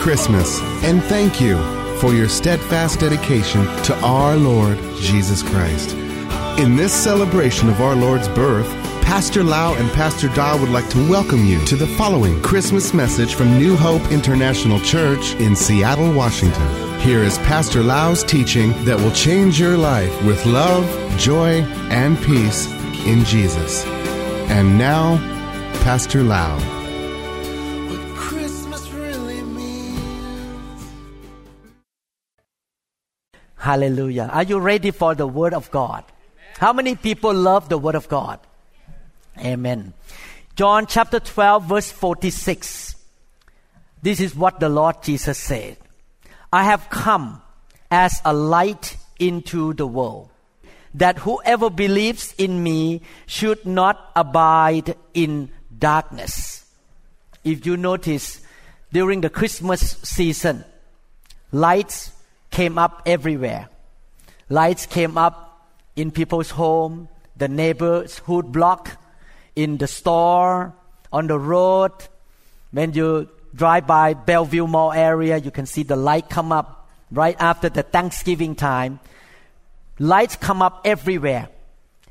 Christmas and thank you for your steadfast dedication to our Lord Jesus Christ. In this celebration of our Lord's birth, Pastor Lau and Pastor Da would like to welcome you to the following Christmas message from New Hope International Church in Seattle, Washington. Here is Pastor Lau's teaching that will change your life with love, joy, and peace in Jesus. And now, Pastor Lau. Hallelujah. Are you ready for the Word of God? How many people love the Word of God? Amen. John chapter 12, verse 46. This is what the Lord Jesus said I have come as a light into the world, that whoever believes in me should not abide in darkness. If you notice, during the Christmas season, lights came up everywhere. Lights came up in people's home, the neighborhood block, in the store, on the road. When you drive by Bellevue Mall area, you can see the light come up right after the Thanksgiving time. Lights come up everywhere.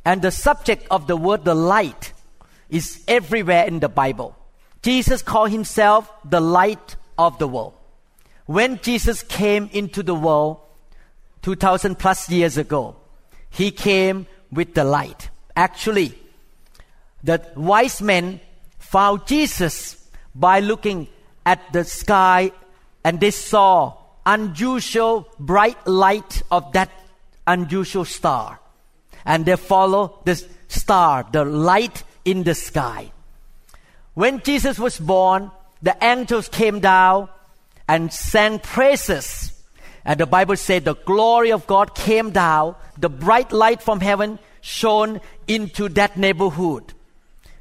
And the subject of the word the light is everywhere in the Bible. Jesus called himself the light of the world. When Jesus came into the world 2000 plus years ago, he came with the light. Actually, the wise men found Jesus by looking at the sky and they saw unusual bright light of that unusual star. And they follow the star, the light in the sky. When Jesus was born, the angels came down and sang praises. And the Bible said the glory of God came down, the bright light from heaven shone into that neighborhood.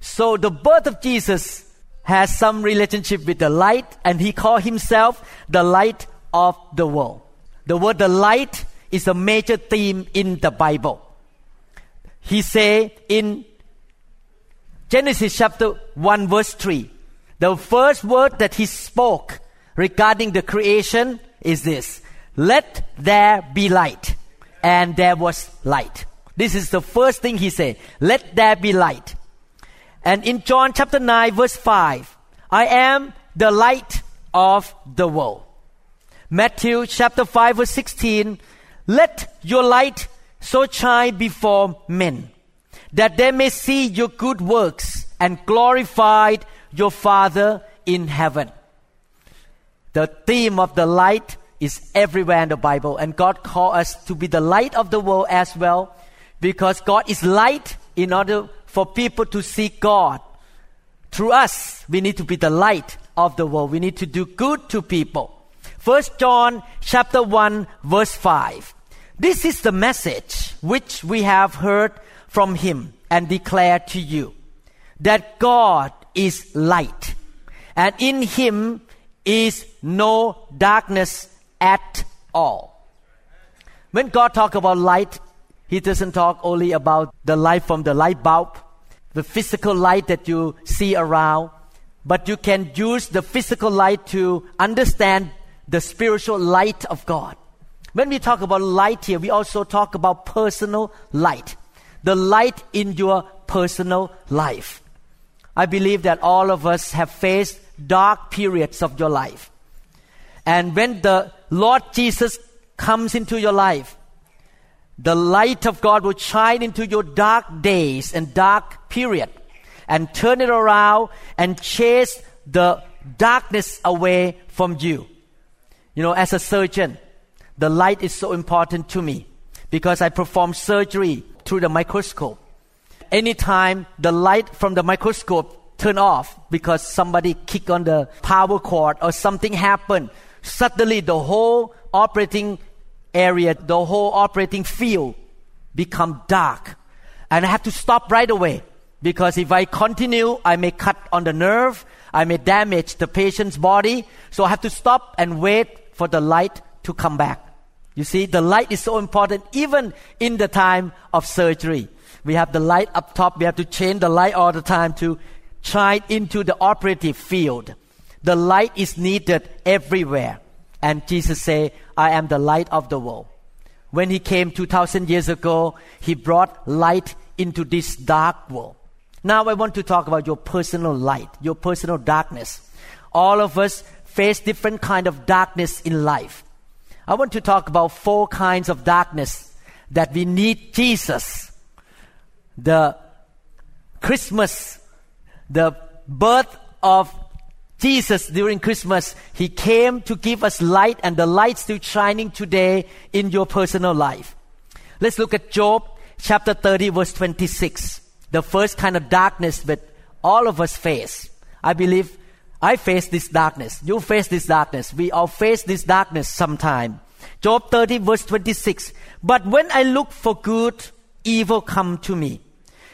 So the birth of Jesus has some relationship with the light, and he called himself the light of the world. The word the light is a major theme in the Bible. He say in Genesis chapter 1 verse 3, the first word that he spoke regarding the creation is this, let there be light. And there was light. This is the first thing he said, let there be light. And in John chapter 9 verse 5, I am the light of the world. Matthew chapter 5 verse 16, let your light so shine before men that they may see your good works and glorify your Father in heaven. The theme of the light is everywhere in the Bible, and God called us to be the light of the world as well, because God is light in order for people to see God. Through us, we need to be the light of the world. We need to do good to people. First John chapter 1 verse 5. This is the message which we have heard from him and declare to you that God is light and in him is no darkness at all. When God talk about light, he doesn't talk only about the light from the light bulb, the physical light that you see around, but you can use the physical light to understand the spiritual light of God. When we talk about light here, we also talk about personal light. The light in your personal life. I believe that all of us have faced dark periods of your life. And when the Lord Jesus comes into your life, the light of God will shine into your dark days and dark period and turn it around and chase the darkness away from you. You know, as a surgeon, the light is so important to me because I perform surgery through the microscope. Anytime the light from the microscope turn off because somebody kick on the power cord or something happened, suddenly the whole operating area, the whole operating field become dark. And I have to stop right away because if I continue, I may cut on the nerve, I may damage the patient's body. So I have to stop and wait for the light to come back. You see, the light is so important even in the time of surgery. We have the light up top. We have to change the light all the time to shine into the operative field. The light is needed everywhere. And Jesus said, I am the light of the world. When he came 2000 years ago, he brought light into this dark world. Now I want to talk about your personal light, your personal darkness. All of us face different kind of darkness in life. I want to talk about four kinds of darkness that we need Jesus. The Christmas, the birth of Jesus during Christmas, He came to give us light and the light still shining today in your personal life. Let's look at Job chapter 30 verse 26. The first kind of darkness that all of us face. I believe I face this darkness. You face this darkness. We all face this darkness sometime. Job 30 verse 26. But when I look for good, evil come to me.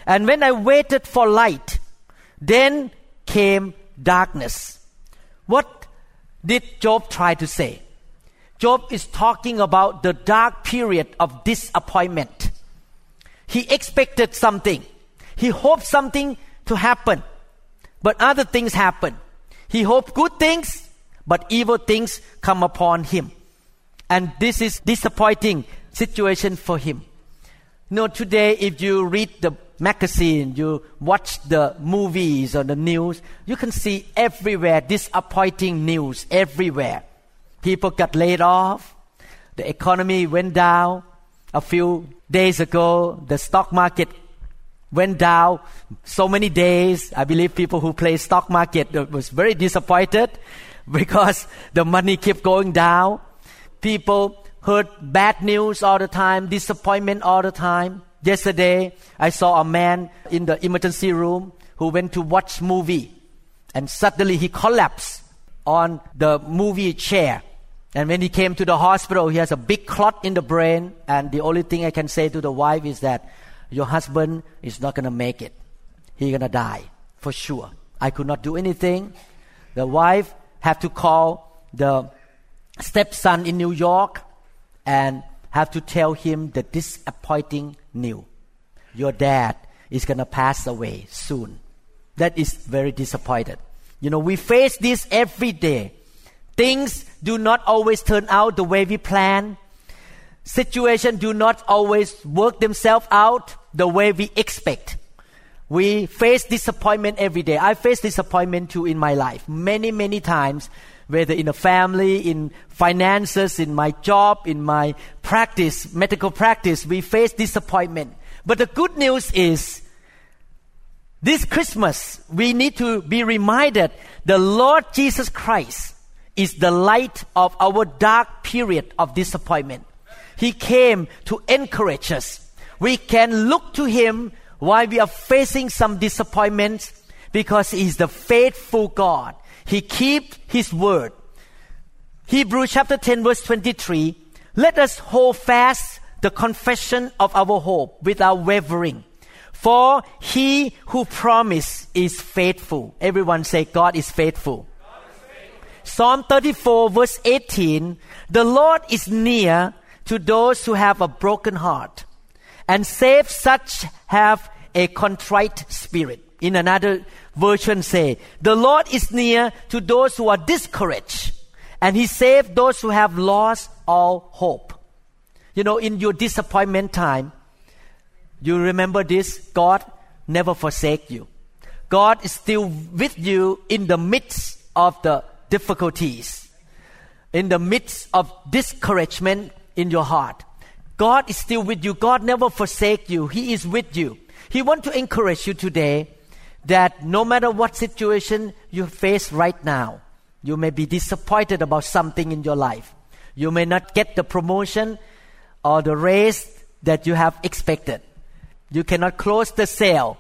And when I waited for light, then came darkness. What did Job try to say? Job is talking about the dark period of disappointment. He expected something. He hoped something to happen. But other things happen. He hoped good things, but evil things come upon him. And this is disappointing situation for him. You know, today if you read the magazine, you watch the movies or the news, you can see everywhere disappointing news everywhere. People got laid off, the economy went down. A few days ago, the stock market went down so many days. I believe people who play stock market was very disappointed because the money kept going down. People heard bad news all the time, disappointment all the time. Yesterday, I saw a man in the emergency room who went to watch movie and suddenly he collapsed on the movie chair. And when he came to the hospital, he has a big clot in the brain. And the only thing I can say to the wife is that your husband is not going to make it. He's going to die for sure. I could not do anything. The wife had to call the stepson in New York and have to tell him the disappointing news. Your dad is going to pass away soon. That is very disappointed. You know, we face this every day. Things do not always turn out the way we plan. Situations do not always work themselves out the way we expect. We face disappointment every day. I face disappointment too in my life many, many times whether in a family, in finances, in my job, in my practice, medical practice, we face disappointment. But the good news is, this Christmas, we need to be reminded the Lord Jesus Christ is the light of our dark period of disappointment. He came to encourage us. We can look to Him while we are facing some disappointments because He is the faithful God. He keep his word. Hebrews chapter 10 verse 23. Let us hold fast the confession of our hope without wavering. For he who promised is faithful. Everyone say God is faithful. Psalm 34 verse 18. The Lord is near to those who have a broken heart and save such have a contrite spirit. In another version say, the Lord is near to those who are discouraged and he saved those who have lost all hope. You know, in your disappointment time, you remember this, God never forsake you. God is still with you in the midst of the difficulties, in the midst of discouragement in your heart. God is still with you. God never forsake you. He is with you. He want to encourage you today that no matter what situation you face right now, you may be disappointed about something in your life. You may not get the promotion or the raise that you have expected. You cannot close the sale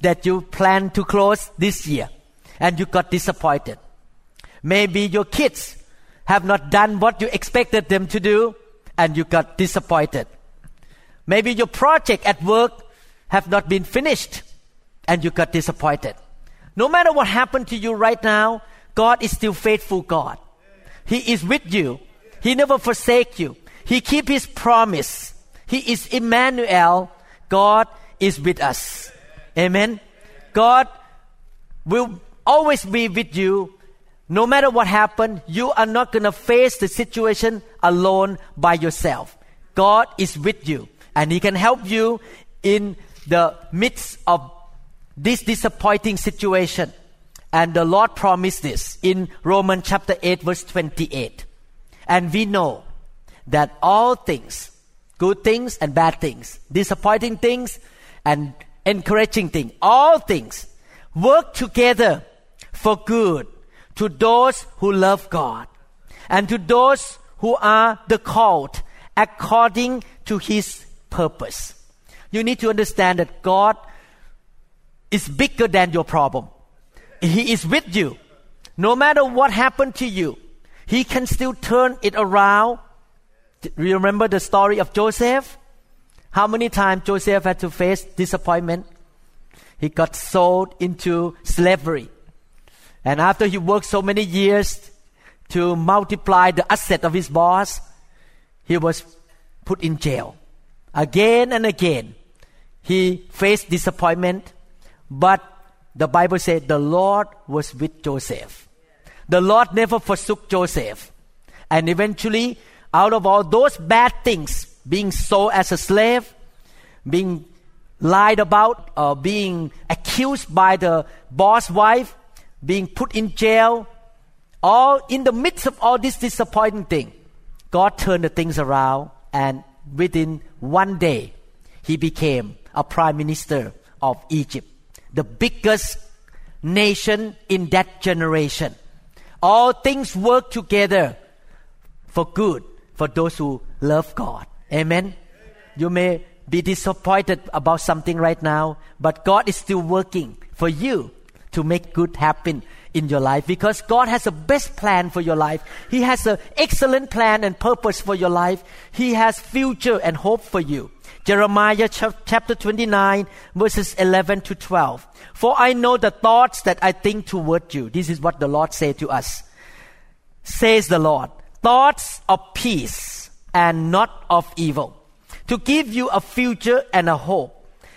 that you plan to close this year and you got disappointed. Maybe your kids have not done what you expected them to do and you got disappointed. Maybe your project at work have not been finished and you got disappointed. No matter what happened to you right now, God is still faithful God. He is with you. He never forsake you. He keep his promise. He is Emmanuel. God is with us. Amen. God will always be with you no matter what happened, you are not going to face the situation alone by yourself. God is with you and He can help you in the midst of this disappointing situation. And the Lord promised this in Romans chapter 8 verse 28. And we know that all things, good things and bad things, disappointing things and encouraging things, all things work together for good to those who love God and to those who are the called according to his purpose. You need to understand that God is bigger than your problem. He is with you. No matter what happened to you, He can still turn it around. You remember the story of Joseph? How many times Joseph had to face disappointment? He got sold into slavery. And after he worked so many years to multiply the asset of his boss, he was put in jail. Again and again, he faced disappointment, but the Bible said the Lord was with Joseph. The Lord never forsook Joseph. And eventually, out of all those bad things, being sold as a slave, being lied about, or being accused by the boss wife, being put in jail, all in the midst of all this disappointing thing, God turned the things around and within one day, he became a prime minister of Egypt the biggest nation in that generation. All things work together for good for those who love God. Amen. You may be disappointed about something right now, but God is still working for you to make good happen in your life because God has a best plan for your life. He has an excellent plan and purpose for your life. He has future and hope for you. Jeremiah chapter 29 verses 11 to 12. For I know the thoughts that I think toward you. This is what the Lord said to us. Says the Lord. Thoughts of peace and not of evil. To give you a future and a hope.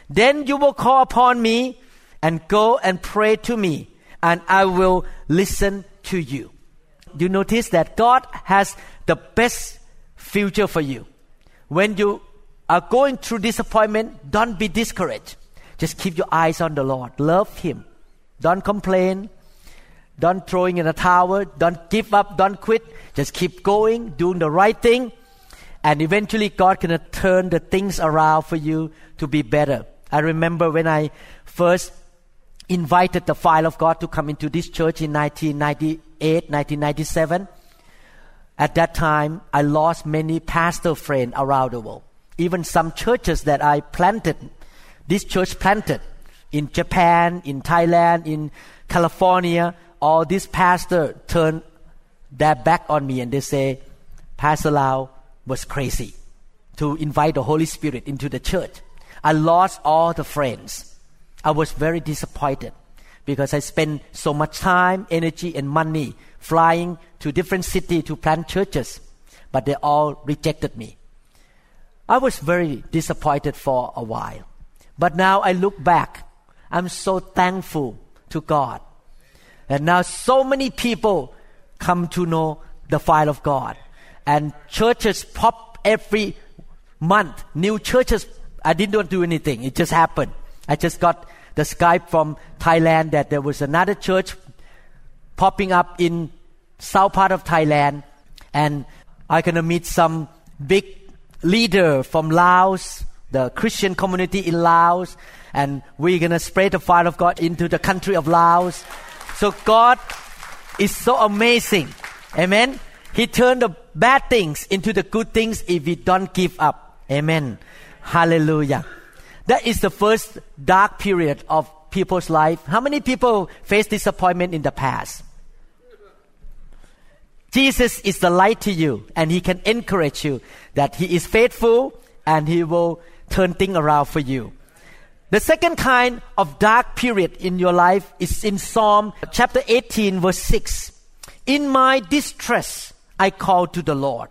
Then you will call upon me and go and pray to me and I will listen to you. You notice that God has the best future for you. When you are going through disappointment, don't be discouraged. Just keep your eyes on the Lord. Love Him. Don't complain. Don't throwing in a towel. Don't give up. Don't quit. Just keep going, doing the right thing. And eventually God can turn the things around for you to be better. I remember when I first invited the file of God to come into this church in 1998, 1997. At that time, I lost many pastor friends around the world even some churches that I planted, this church planted in Japan, in Thailand, in California, all these pastors turned their back on me and they say, Pastor Lau was crazy to invite the Holy Spirit into the church. I lost all the friends. I was very disappointed because I spent so much time, energy, and money flying to different cities to plant churches, but they all rejected me. I was very disappointed for a while. But now I look back, I'm so thankful to God. And now so many people come to know the file of God. And churches pop every month. New churches, I didn't do anything. It just happened. I just got the Skype from Thailand that there was another church popping up in south part of Thailand. And I gonna meet some big leader from Laos, the Christian community in Laos, and we're going to spread the fire of God into the country of Laos. So God is so amazing. Amen. He turned the bad things into the good things if we don't give up. Amen. Hallelujah. That is the first dark period of people's life. How many people face disappointment in the past? Jesus is the light to you and he can encourage you that he is faithful and he will turn things around for you. The second kind of dark period in your life is in Psalm chapter 18 verse 6. In my distress, I called to the Lord.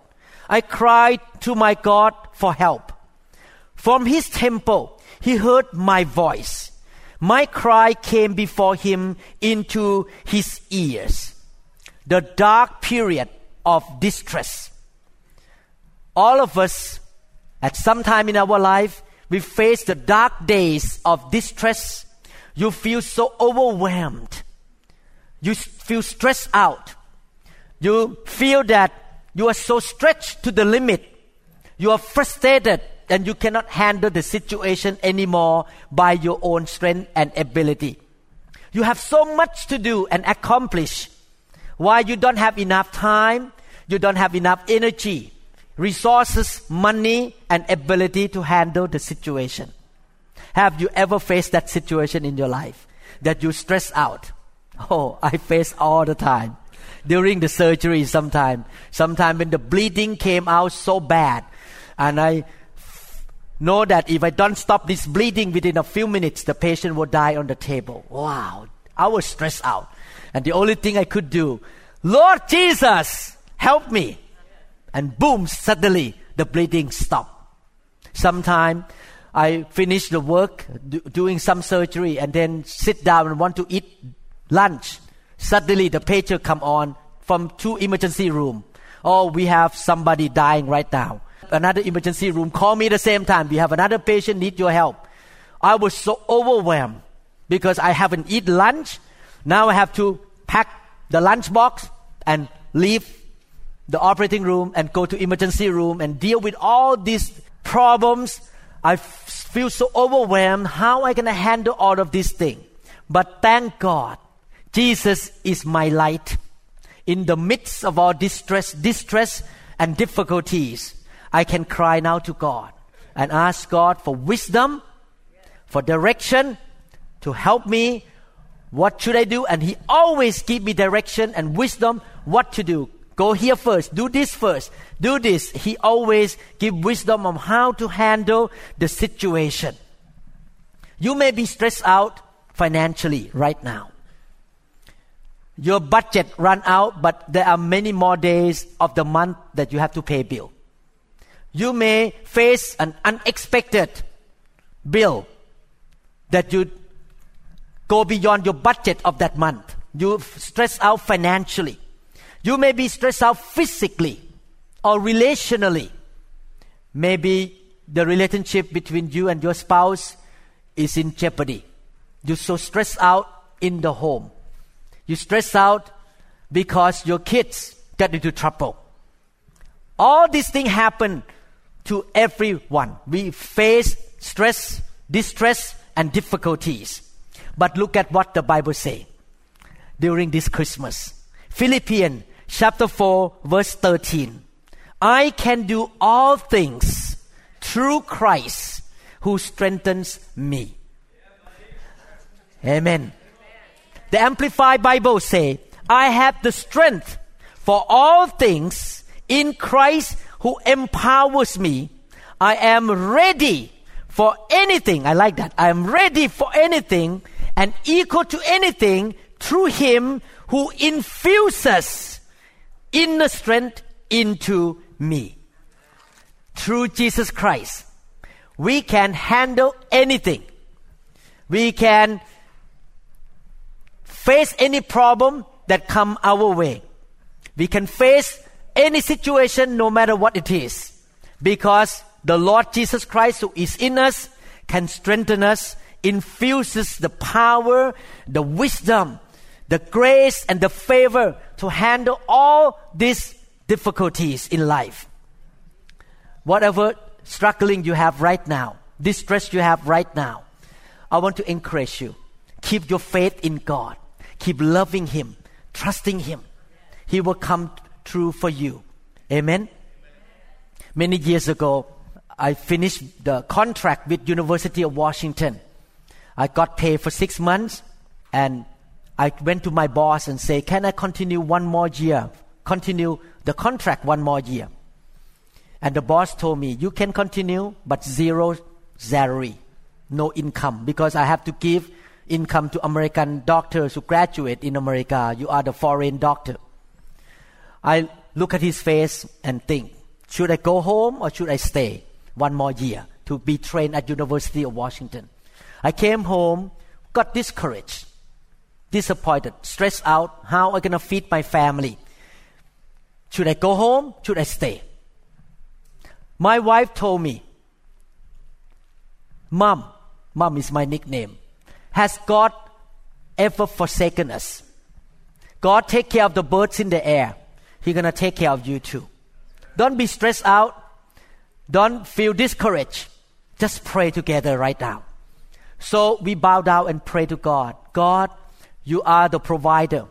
I cried to my God for help. From his temple, he heard my voice. My cry came before him into his ears. The dark period of distress. All of us, at some time in our life, we face the dark days of distress. You feel so overwhelmed. You feel stressed out. You feel that you are so stretched to the limit. You are frustrated and you cannot handle the situation anymore by your own strength and ability. You have so much to do and accomplish. Why you don't have enough time, you don't have enough energy, resources, money, and ability to handle the situation. Have you ever faced that situation in your life that you stress out? Oh, I face all the time. During the surgery, sometime, sometime when the bleeding came out so bad, and I know that if I don't stop this bleeding within a few minutes, the patient will die on the table. Wow, I was stressed out. And the only thing I could do, Lord Jesus, help me. And boom, suddenly the bleeding stopped. Sometime I finish the work, do, doing some surgery, and then sit down and want to eat lunch. Suddenly the pager come on from two emergency room. Oh, we have somebody dying right now another emergency room. Call me the same time. We have another patient need your help. I was so overwhelmed because I haven't eaten lunch. Now I have to pack the lunch box and leave the operating room and go to emergency room and deal with all these problems. I feel so overwhelmed. How am I going to handle all of these things? But thank God, Jesus is my light. In the midst of our distress, distress and difficulties, I can cry now to God and ask God for wisdom, for direction, to help me. What should I do? And He always give me direction and wisdom what to do. Go here first. Do this first. Do this. He always give wisdom on how to handle the situation. You may be stressed out financially right now. Your budget run out, but there are many more days of the month that you have to pay bill you may face an unexpected bill that you go beyond your budget of that month. You stress out financially. You may be stressed out physically or relationally. Maybe the relationship between you and your spouse is in jeopardy. You're so stressed out in the home. You stress out because your kids get into trouble. All these things happen to everyone. We face stress, distress, and difficulties. But look at what the Bible says during this Christmas. Philippians chapter 4 verse 13. I can do all things through Christ who strengthens me. Amen. The Amplified Bible say, I have the strength for all things in Christ who empowers me. I am ready for anything. I like that. I am ready for anything and equal to anything through Him who infuses inner strength into me. Through Jesus Christ, we can handle anything. We can face any problem that come our way. We can face any situation, no matter what it is, because the Lord Jesus Christ who is in us can strengthen us, infuses the power, the wisdom, the grace, and the favor to handle all these difficulties in life. Whatever struggling you have right now, distress you have right now, I want to encourage you. Keep your faith in God. Keep loving Him, trusting Him. He will come true for you. Amen. Many years ago, I finished the contract with University of Washington. I got paid for six months, and I went to my boss and say, "Can I continue one more year? Continue the contract one more year?" And the boss told me, "You can continue, but zero salary, no income, because I have to give income to American doctors who graduate in America. You are the foreign doctor." I look at his face and think, should I go home or should I stay one more year to be trained at University of Washington? I came home, got discouraged. disappointed, stressed out. How am I going to feed my family? Should I go home? Should I stay? My wife told me, Mom, Mom is my nickname. Has God ever forsaken us? God take care of the birds in the air. He's gonna take care of you too. Don't be stressed out. Don't feel discouraged. Just pray together right now. So we bow down and pray to God. God, you are the provider.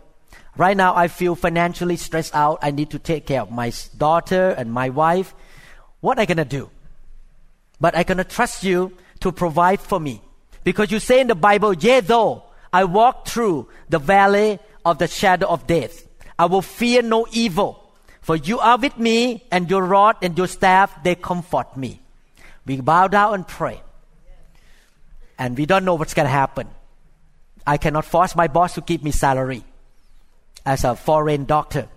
Right now, I feel financially stressed out. I need to take care of my daughter and my wife. What am I gonna do? But I'm gonna trust you to provide for me. Because you say in the Bible, yea though I walk through the valley of the shadow of death, I will fear no evil. For you are with me, and your rod and your staff, they comfort me. We bow down and pray. And we don't know what's going to happen. I cannot force my boss to give me salary as a foreign doctor.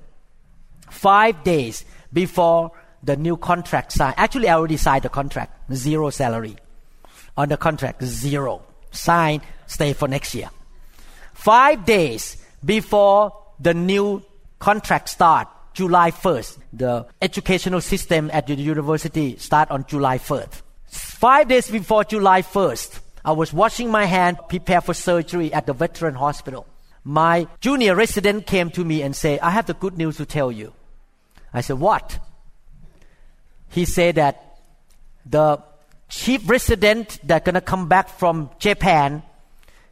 Five days before the new contract signed. Actually, I already signed the contract. Zero salary. On the contract, zero. Sign, stay for next year. Five days before the new contract start, July 1st. The educational system at the university start on July 1st. Five days before July 1st, I was washing my hand, prepare for surgery at the veteran hospital. My junior resident came to me and said, I have the good news to tell you. I said, what? He said that the chief resident that gonna come back from Japan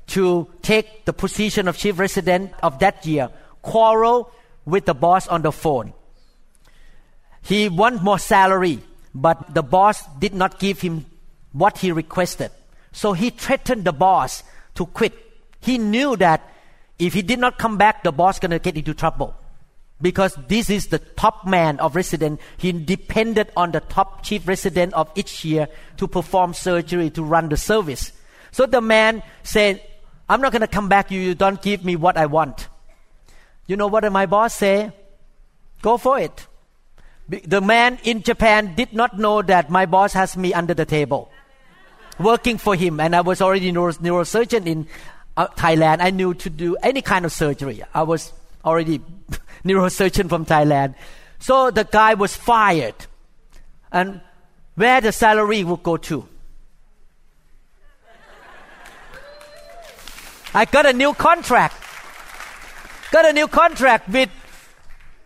to take the position of chief resident of that year quarrel with the boss on the phone. He want more salary, but the boss did not give him what he requested. So he threatened the boss to quit. He knew that if he did not come back, the boss gonna get into trouble. Because this is the top man of resident. He depended on the top chief resident of each year to perform surgery to run the service. So the man said, I'm not gonna come back, you, you don't give me what I want. You know what my boss say? Go for it. The man in Japan did not know that my boss has me under the table, working for him, and I was already neuro- neurosurgeon in uh, Thailand. I knew to do any kind of surgery. I was already neurosurgeon from Thailand. So the guy was fired, and where the salary would go to? I got a new contract got a new contract with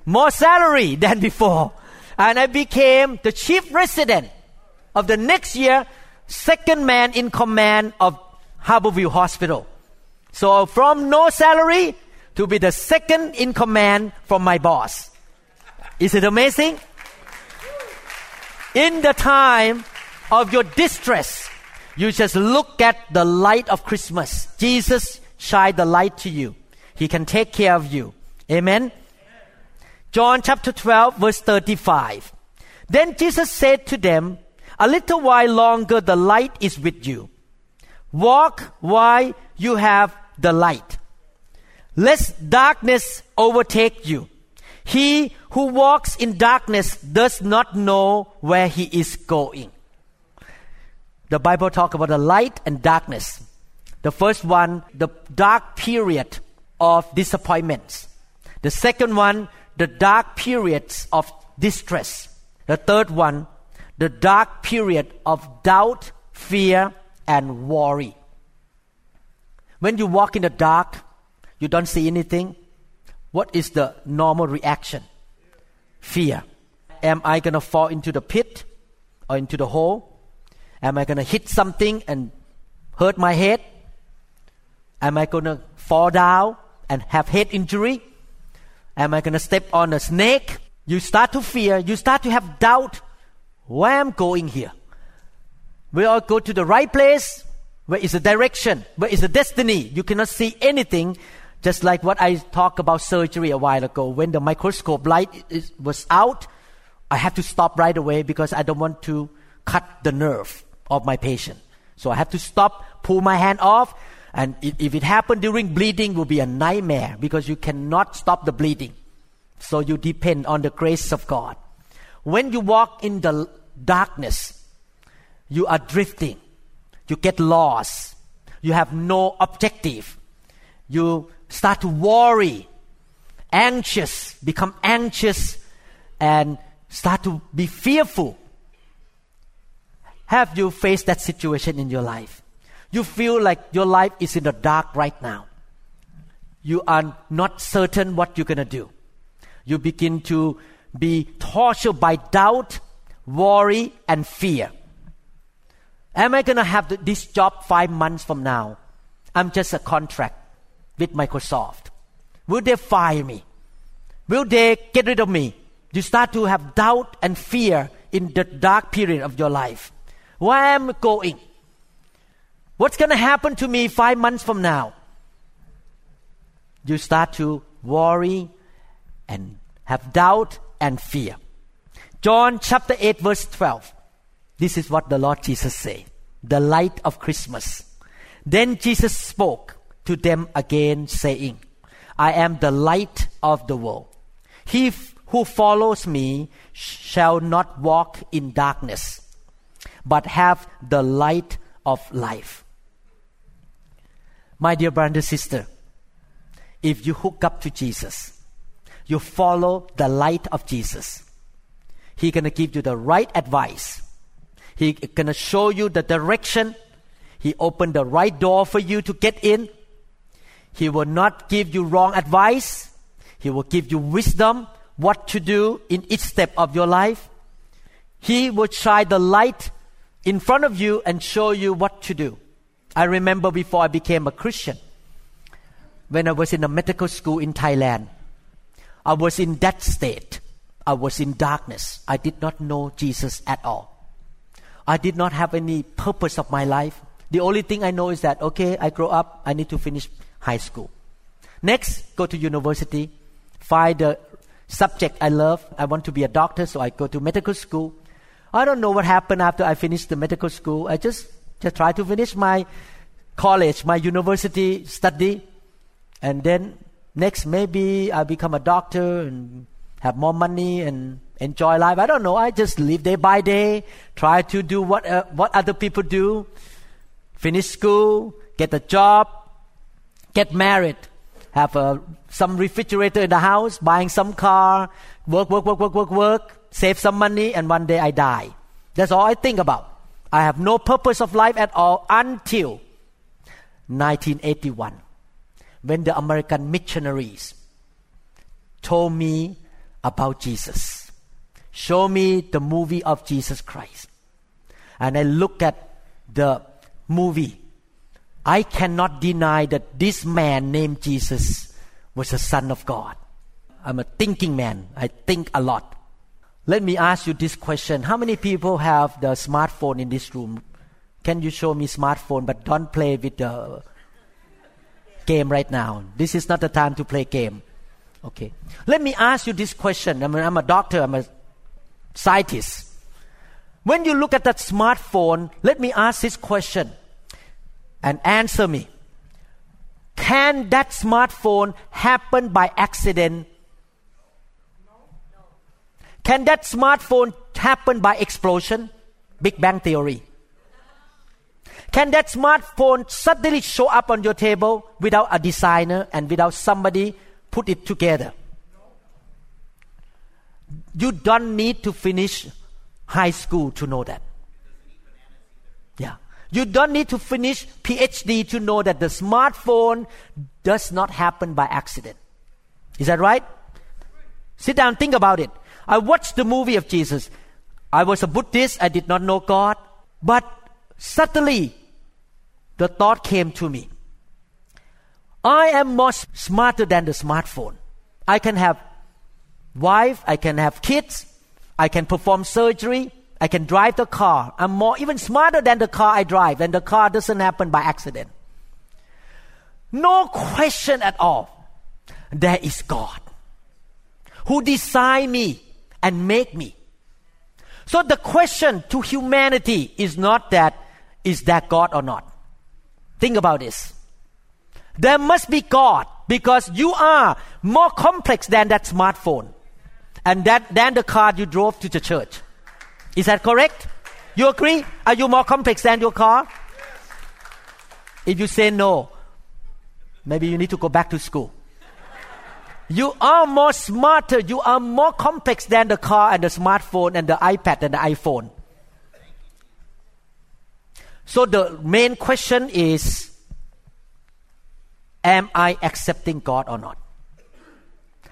more salary than before. And I became the chief resident of the next year, second man in command of Harborview Hospital. So from no salary to be the second in command from my boss. Is it amazing? In the time of your distress, you just look at the light of Christmas. Jesus shine the light to you. He can take care of you. Amen. John chapter 12 verse 35. Then Jesus said to them, a little while longer the light is with you. Walk while you have the light. Lest darkness overtake you. He who walks in darkness does not know where he is going. The Bible talk about the light and darkness. The first one, the dark period of disappointments. The second one, the dark periods of distress. The third one, the dark period of doubt, fear, and worry. When you walk in the dark, you don't see anything. What is the normal reaction? Fear. Am I going to fall into the pit or into the hole? Am I going to hit something and hurt my head? Am I going to fall down? and have head injury? Am I going to step on a snake? You start to fear, you start to have doubt. Where am I going here? Will I go to the right place? Where is the direction? Where is the destiny? You cannot see anything. Just like what I talked about surgery a while ago. When the microscope light is, was out, I have to stop right away because I don't want to cut the nerve of my patient. So I have to stop, pull my hand off, and if it happened during bleeding, will be a nightmare because you cannot stop the bleeding. So you depend on the grace of God. When you walk in the darkness, you are drifting. You get lost. You have no objective. You start to worry, anxious, become anxious, and start to be fearful. Have you faced that situation in your life? You feel like your life is in the dark right now. You are not certain what you're going to do. You begin to be tortured by doubt, worry, and fear. Am I going to have this job five months from now? I'm just a contract with Microsoft. Will they fire me? Will they get rid of me? You start to have doubt and fear in the dark period of your life. Where am I going? What's going to happen to me five months from now? You start to worry and have doubt and fear. John chapter 8 verse 12. This is what the Lord Jesus said. The light of Christmas. Then Jesus spoke to them again saying, I am the light of the world. He who follows me shall not walk in darkness, but have the light of life. My dear brother and sister, if you hook up to Jesus, you follow the light of Jesus. He gonna give you the right advice. He gonna show you the direction. He opened the right door for you to get in. He will not give you wrong advice. He will give you wisdom what to do in each step of your life. He will shine the light in front of you and show you what to do. I remember before I became a Christian, when I was in a medical school in Thailand, I was in that state. I was in darkness. I did not know Jesus at all. I did not have any purpose of my life. The only thing I know is that, okay, I grow up, I need to finish high school. Next, go to university, find a subject I love. I want to be a doctor, so I go to medical school. I don't know what happened after I finished the medical school. I just just try to finish my college, my university study, and then next maybe I become a doctor and have more money and enjoy life. I don't know. I just live day by day, try to do what uh, what other people do, finish school, get a job, get married, have a, some refrigerator in the house, buying some car, work, work, work, work, work, work, save some money, and one day I die. That's all I think about. I have no purpose of life at all until 1981, when the American missionaries told me about Jesus. Show me the movie of Jesus Christ. And I look at the movie I cannot deny that this man named Jesus was a son of God. I'm a thinking man. I think a lot. Let me ask you this question. How many people have the smartphone in this room? Can you show me smartphone but don't play with the game right now. This is not the time to play game. Okay. Let me ask you this question. I mean, I'm a doctor, I'm a scientist. When you look at that smartphone, let me ask this question and answer me. Can that smartphone happen by accident? No. Can that smartphone happen by explosion? Big Bang Theory. Can that smartphone suddenly show up on your table without a designer and without somebody put it together? You don't need to finish high school to know that. Yeah. You don't need to finish PhD to know that the smartphone does not happen by accident. Is that right? Sit down, think about it. I watched the movie of Jesus. I was a Buddhist, I did not know God, but suddenly the thought came to me. I am much smarter than the smartphone. I can have wife, I can have kids, I can perform surgery, I can drive the car. I'm more even smarter than the car I drive, and the car doesn't happen by accident. No question at all. There is God who designed me and made me. So the question to humanity is not that is that God or not. Think about this. There must be God because you are more complex than that smartphone and that than the car you drove to the church. Is that correct? You agree? Are you more complex than your car? If you say no, Maybe you need to go back to school. You are more smarter, you are more complex than the car and the smartphone and the iPad and the iPhone. So the main question is Am I accepting God or not?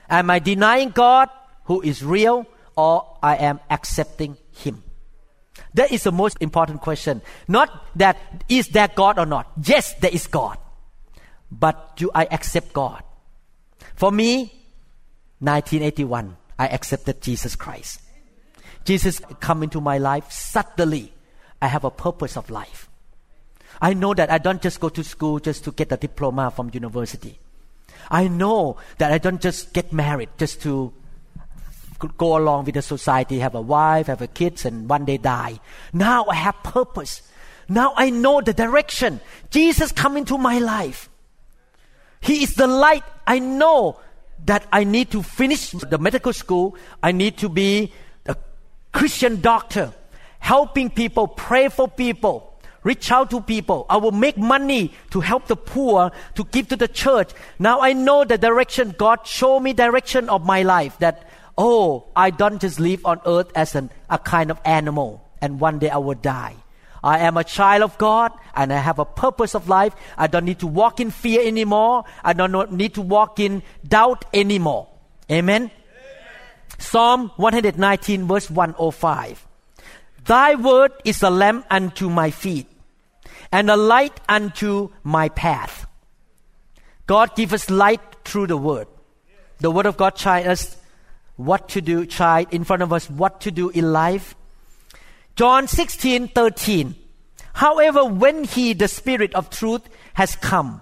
Am I denying God who is real or I am accepting Him? That is the most important question. Not that is there God or not. Yes, there is God. But do I accept God? For me, 1981, I accepted Jesus Christ. Jesus come into my life suddenly. I have a purpose of life. I know that I don't just go to school just to get a diploma from university. I know that I don't just get married just to go along with the society, have a wife, have a kids, and one day die. Now I have purpose. Now I know the direction. Jesus come into my life. He is the light. I know that I need to finish the medical school. I need to be a Christian doctor, helping people, pray for people, reach out to people. I will make money to help the poor, to give to the church. Now I know the direction. God show me direction of my life that, oh, I don't just live on earth as an, a kind of animal and one day I will die. I am a child of God and I have a purpose of life. I don't need to walk in fear anymore. I don't need to walk in doubt anymore. Amen. Amen. Psalm 119 verse 105. Thy word is a lamp unto my feet and a light unto my path. God gives us light through the word. The word of God shine us what to do, shine in front of us what to do in life John 16, 13. However, when He, the Spirit of truth, has come,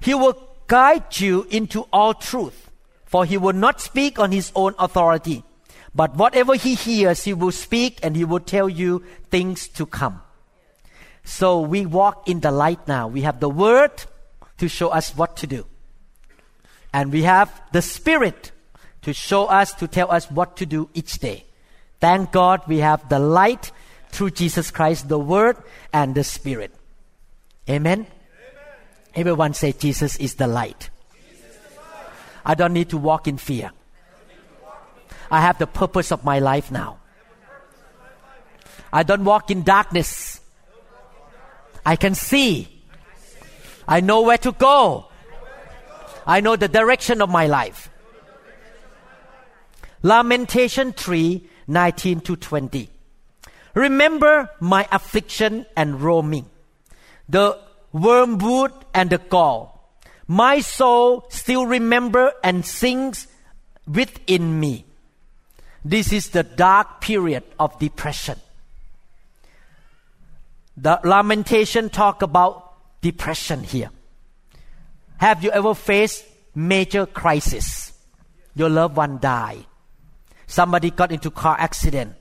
He will guide you into all truth. For He will not speak on His own authority, but whatever He hears, He will speak and He will tell you things to come. So we walk in the light now. We have the Word to show us what to do. And we have the Spirit to show us, to tell us what to do each day. Thank God we have the light through Jesus Christ, the Word and the Spirit. Amen? Amen. Everyone say, Jesus is the light. I don't need to walk in fear. I have the purpose of my life now. I don't walk in darkness. I can see. I know where to go. I know the direction of my life. Lamentation 3 19 to 20. Remember my affliction and roaming, the wormwood and the gall. My soul still remember and sings within me. This is the dark period of depression. The lamentation talk about depression here. Have you ever faced major crisis? Your loved one died. Somebody got into car accident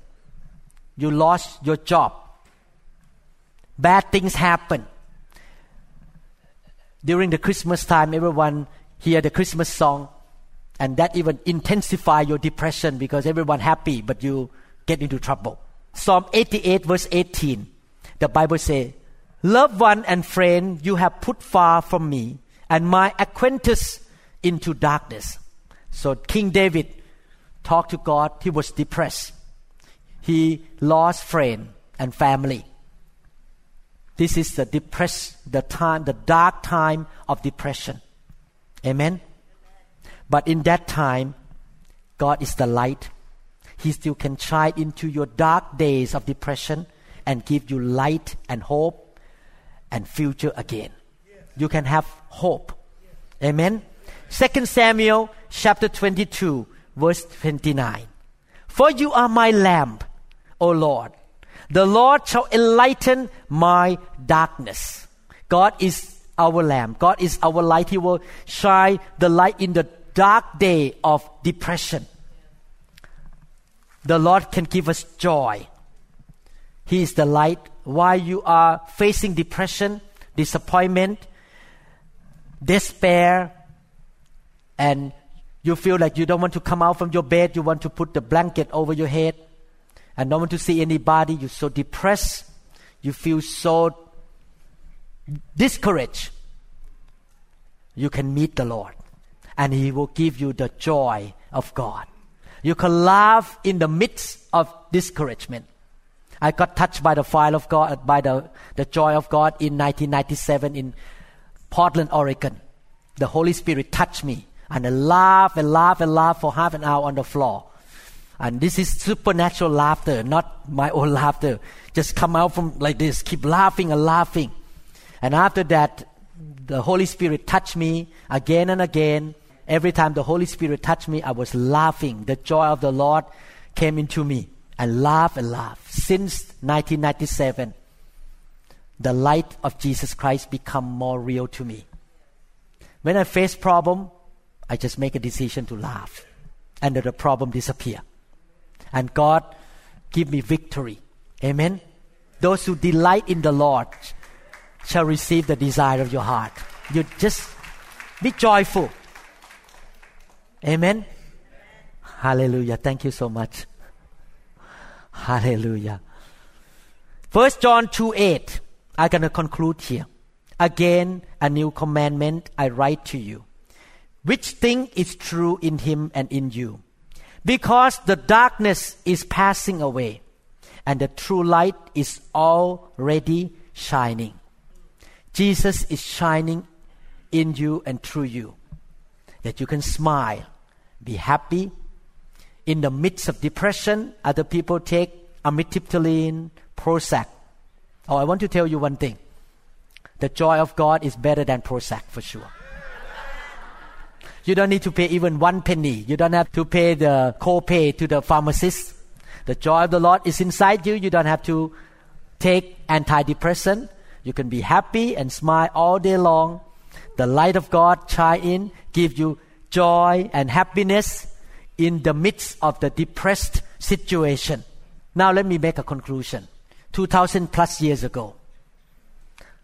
you lost your job. Bad things happen. During the Christmas time, everyone hear the Christmas song, and that even intensify your depression because everyone happy, but you get into trouble. Psalm 88 verse 18, the Bible say, Loved one and friend you have put far from me, and my acquaintance into darkness. So King David talked to God, he was depressed he lost friend and family. This is the depressed the time, the dark time of depression. Amen. But in that time, God is the light. He still can shine into your dark days of depression and give you light and hope and future again. You can have hope. Amen. Second Samuel chapter 22 verse 29. For you are my lamp O Lord. The Lord shall enlighten my darkness. God is our lamp. God is our light. He will shine the light in the dark day of depression. The Lord can give us joy. He is the light. While you are facing depression, disappointment, despair, and you feel like you don't want to come out from your bed, you want to put the blanket over your head and don't want to see anybody. You're so depressed. You feel so discouraged. you can meet the Lord and He will give you the joy of God. You can laugh in the midst of discouragement. I got touched by the fire of God, by the, the joy of God in 1997 in Portland, Oregon. The Holy Spirit touched me and I laughed and laughed and laughed for half an hour on the floor. And this is supernatural laughter, not my own laughter. Just come out from like this, keep laughing and laughing. And after that, the Holy Spirit touched me again and again. Every time the Holy Spirit touched me, I was laughing. The joy of the Lord came into me and laugh and laugh. Since 1997, the light of Jesus Christ become more real to me. When I face problem, I just make a decision to laugh, and the problem disappear. And God give me victory. Amen. Those who delight in the Lord shall receive the desire of your heart. You just be joyful. Amen. Hallelujah. Thank you so much. Hallelujah. First John 2 8. I'm going to conclude here. Again, a new commandment I write to you, which thing is true in him and in you. Because the darkness is passing away, and the true light is already shining. Jesus is shining in you and through you. That you can smile, be happy. In the midst of depression, other people take amitriptyline, Prozac. Oh, I want to tell you one thing. The joy of God is better than Prozac for sure. You don't need to pay even one penny. You don't have to pay the co-pay to the pharmacist. The joy of the Lord is inside you. You don't have to take antidepressant. You can be happy and smile all day long. The light of God shine in, give you joy and happiness in the midst of the depressed situation. Now let me make a conclusion. 2000 plus years ago,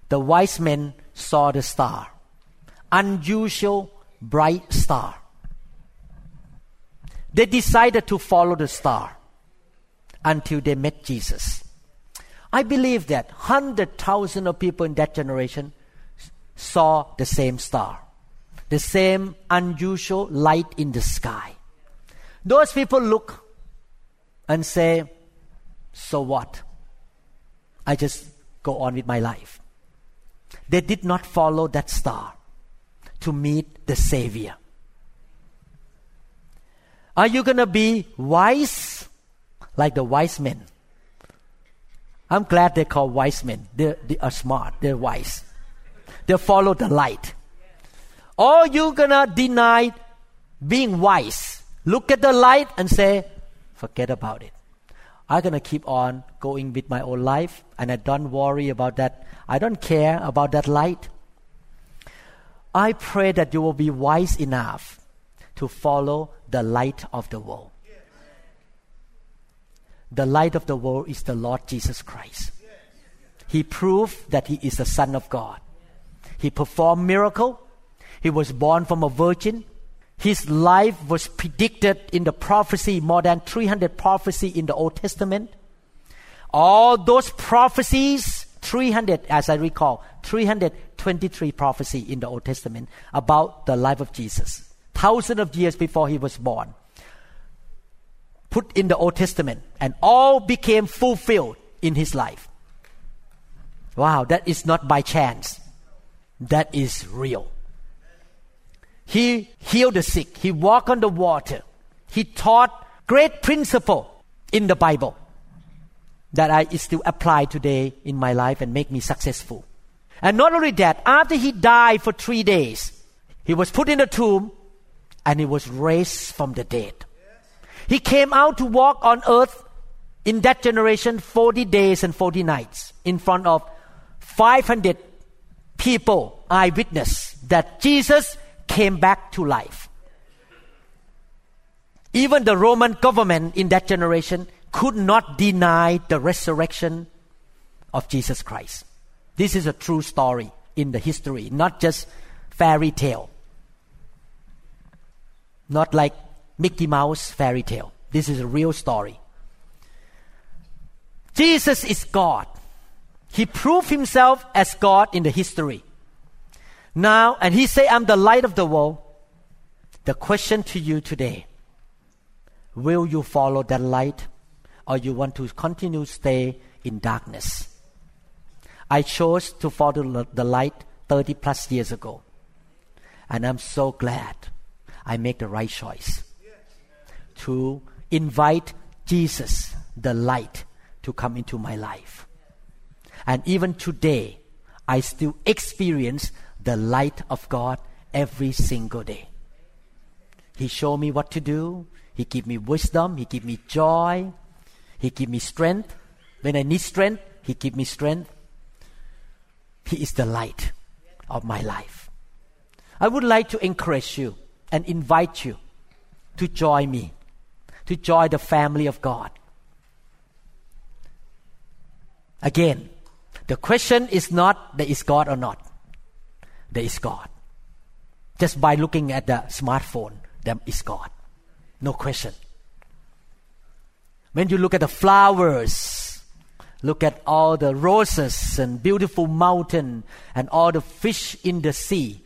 the wise men saw the star. Unusual bright star. They decided to follow the star until they met Jesus. I believe that 100,000 of people in that generation saw the same star, the same unusual light in the sky. Those people look and say, So what? I just go on with my life. They did not follow that star to meet the Savior. Are you going to be wise like the wise men? I'm glad they call wise men. They're, they are smart. They're wise. They follow the light. Or you gonna deny being wise. Look at the light and say, forget about it. I'm gonna keep on going with my own life and I don't worry about that. I don't care about that light. I pray that you will be wise enough to follow the light of the world. The light of the world is the Lord Jesus Christ. He proved that he is the Son of God. He performed miracle. He was born from a virgin. His life was predicted in the prophecy, more than 300 prophecy in the Old Testament. All those prophecies, 300, as I recall, 323 prophecy in the Old Testament about the life of Jesus. Thousands of years before he was born put in the Old Testament and all became fulfilled in his life. Wow, that is not by chance. That is real. He healed the sick. He walked on the water. He taught great principle in the Bible that I still apply today in my life and make me successful. And not only that, after he died for three days, he was put in a tomb and he was raised from the dead. He came out to walk on earth in that generation 40 days and 40 nights in front of 500 people, eyewitness that Jesus came back to life. Even the Roman government in that generation could not deny the resurrection of Jesus Christ. This is a true story in the history, not just fairy tale. Not like Mickey Mouse fairy tale. This is a real story. Jesus is God. He proved himself as God in the history. Now, and he say, I'm the light of the world. The question to you today, will you follow that light or you want to continue stay in darkness? I chose to follow the light 30 plus years ago. And I'm so glad I make the right choice to invite Jesus, the light, to come into my life. And even today, I still experience the light of God every single day. He showed me what to do. He give me wisdom. He give me joy. He give me strength. When I need strength, He give me strength. He is the light of my life. I would like to encourage you and invite you to join me, to join the family of God. Again, the question is not that is God or not. There is God. Just by looking at the smartphone, there is God. No question. When you look at the flowers, look at all the roses and beautiful mountain and all the fish in the sea.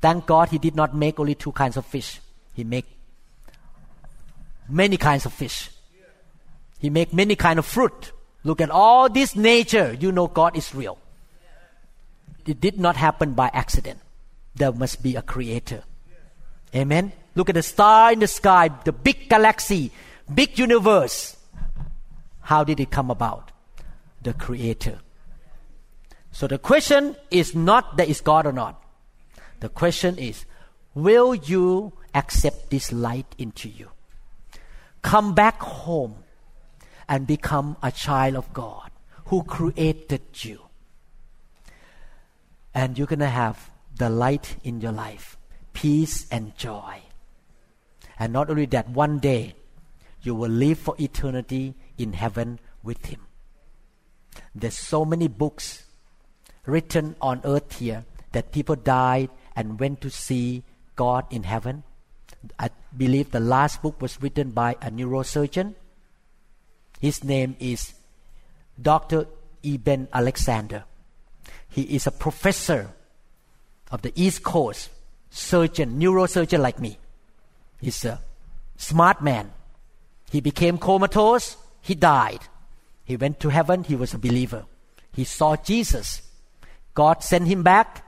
Thank God he did not make only two kinds of fish. He make many kinds of fish. He make many kind of fruit. Look at all this nature. You know God is real. It did not happen by accident. There must be a creator. Amen. Look at the star in the sky, the big galaxy, big universe. How did it come about? The creator. So the question is not that is God or not. The question is, will you accept this light into you? Come back home and become a child of God who created you. And you're going to have the light in your life, peace and joy. And not only that, one day you will live for eternity in heaven with Him. There's so many books written on earth here that people died and went to see God in heaven. I believe the last book was written by a neurosurgeon his name is Dr. Eben Alexander. He is a professor of the East Coast, surgeon, neurosurgeon like me. He's a smart man. He became comatose, he died. He went to heaven, he was a believer. He saw Jesus. God sent him back,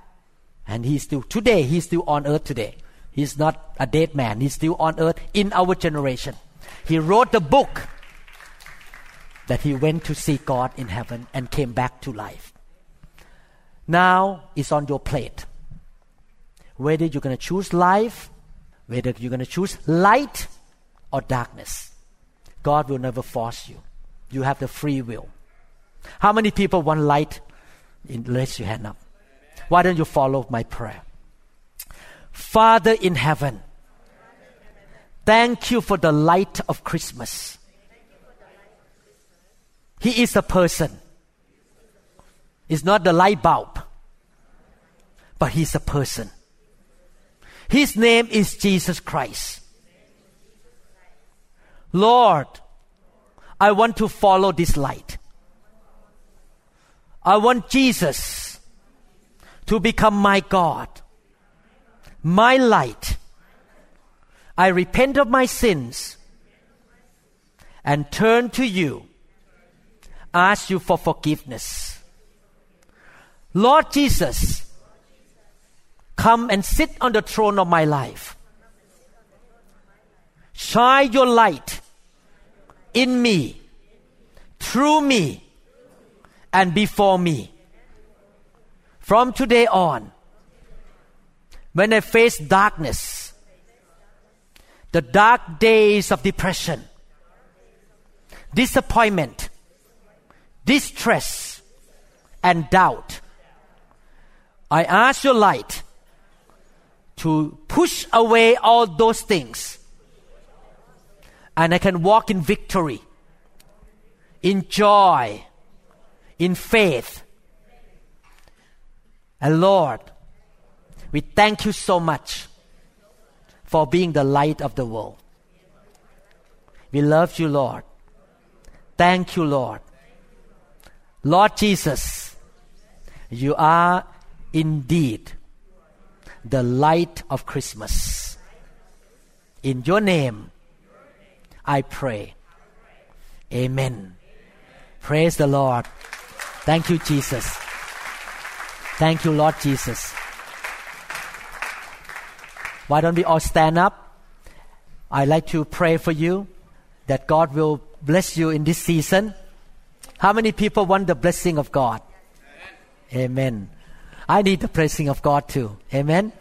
and he's still, today, he's still on earth today. He's not a dead man, he's still on earth in our generation. He wrote the book that he went to see God in heaven and came back to life. Now it's on your plate. Whether you're going to choose life, whether you're going to choose light or darkness, God will never force you. You have the free will. How many people want light? Raise your hand up. Why don't you follow my prayer? Father in heaven, thank you for the light of Christmas. He is a person. It's not the light bulb, but He's a person. His name is Jesus Christ. Lord, I want to follow this light. I want Jesus to become my God, my light. I repent of my sins and turn to you ask you for forgiveness. Lord Jesus, come and sit on the throne of my life. Shine your light in me, through me, and before me. From today on, when I face darkness, the dark days of depression, disappointment, distress, and doubt. I ask your light to push away all those things. And I can walk in victory, in joy, in faith. And Lord, we thank you so much for being the light of the world. We love you, Lord. Thank you, Lord. Lord Jesus, you are indeed the light of Christmas. In your name, I pray. Amen. Praise the Lord. Thank you, Jesus. Thank you, Lord Jesus. Why don't we all stand up? I'd like to pray for you that God will bless you in this season. How many people want the blessing of God? Amen. I need the blessing of God too. Amen.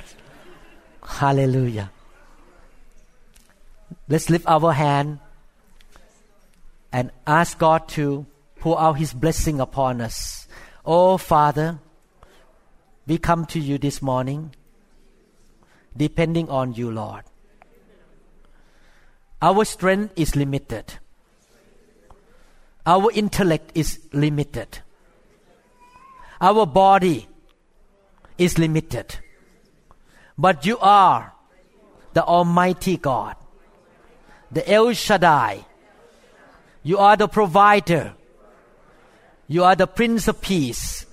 Hallelujah. Let's lift our hand and ask God to pour out His blessing upon us. Oh, Father, we come to you this morning depending on you, Lord. Our strength is limited. Our intellect is limited. Our body is limited. But you are the Almighty God, the El Shaddai. You are the provider. You are the Prince of Peace.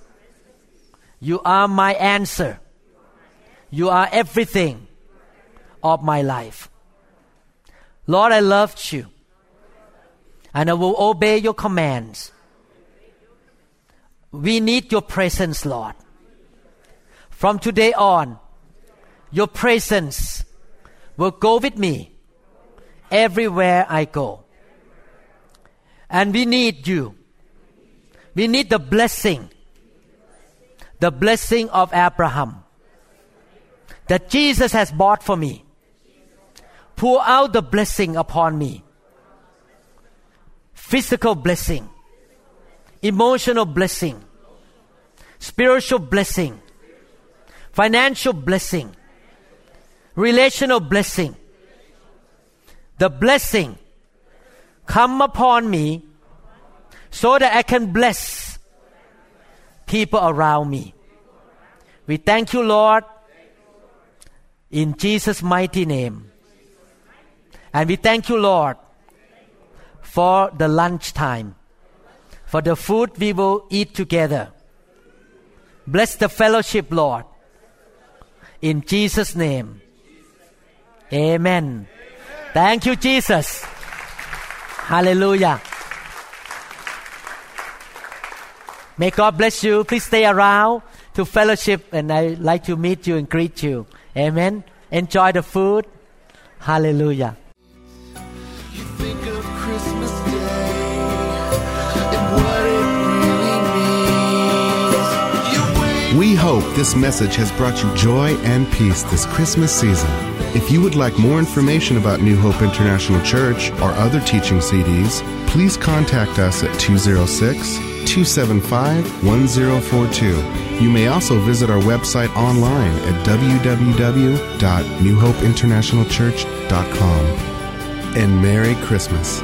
You are my answer. You are everything of my life. Lord, I loved you. And I will obey your commands. We need your presence, Lord. From today on, your presence will go with me everywhere I go. And we need you. We need the blessing, the blessing of Abraham that Jesus has bought for me. Pour out the blessing upon me physical blessing, emotional blessing, spiritual blessing, financial blessing, relational blessing. The blessing come upon me so that I can bless people around me. We thank you, Lord, in Jesus' mighty name. And we thank you, Lord, for the lunchtime, for the food we will eat together. Bless the fellowship, Lord. In Jesus' name. Amen. Thank you, Jesus. Hallelujah. May God bless you. Please stay around to fellowship, and I'd like to meet you and greet you. Amen. Enjoy the food. Hallelujah. We hope this message has brought you joy and peace this Christmas season. If you would like more information about New Hope International Church or other teaching CDs, please contact us at 206 275 1042. You may also visit our website online at www.newhopeinternationalchurch.com. And Merry Christmas.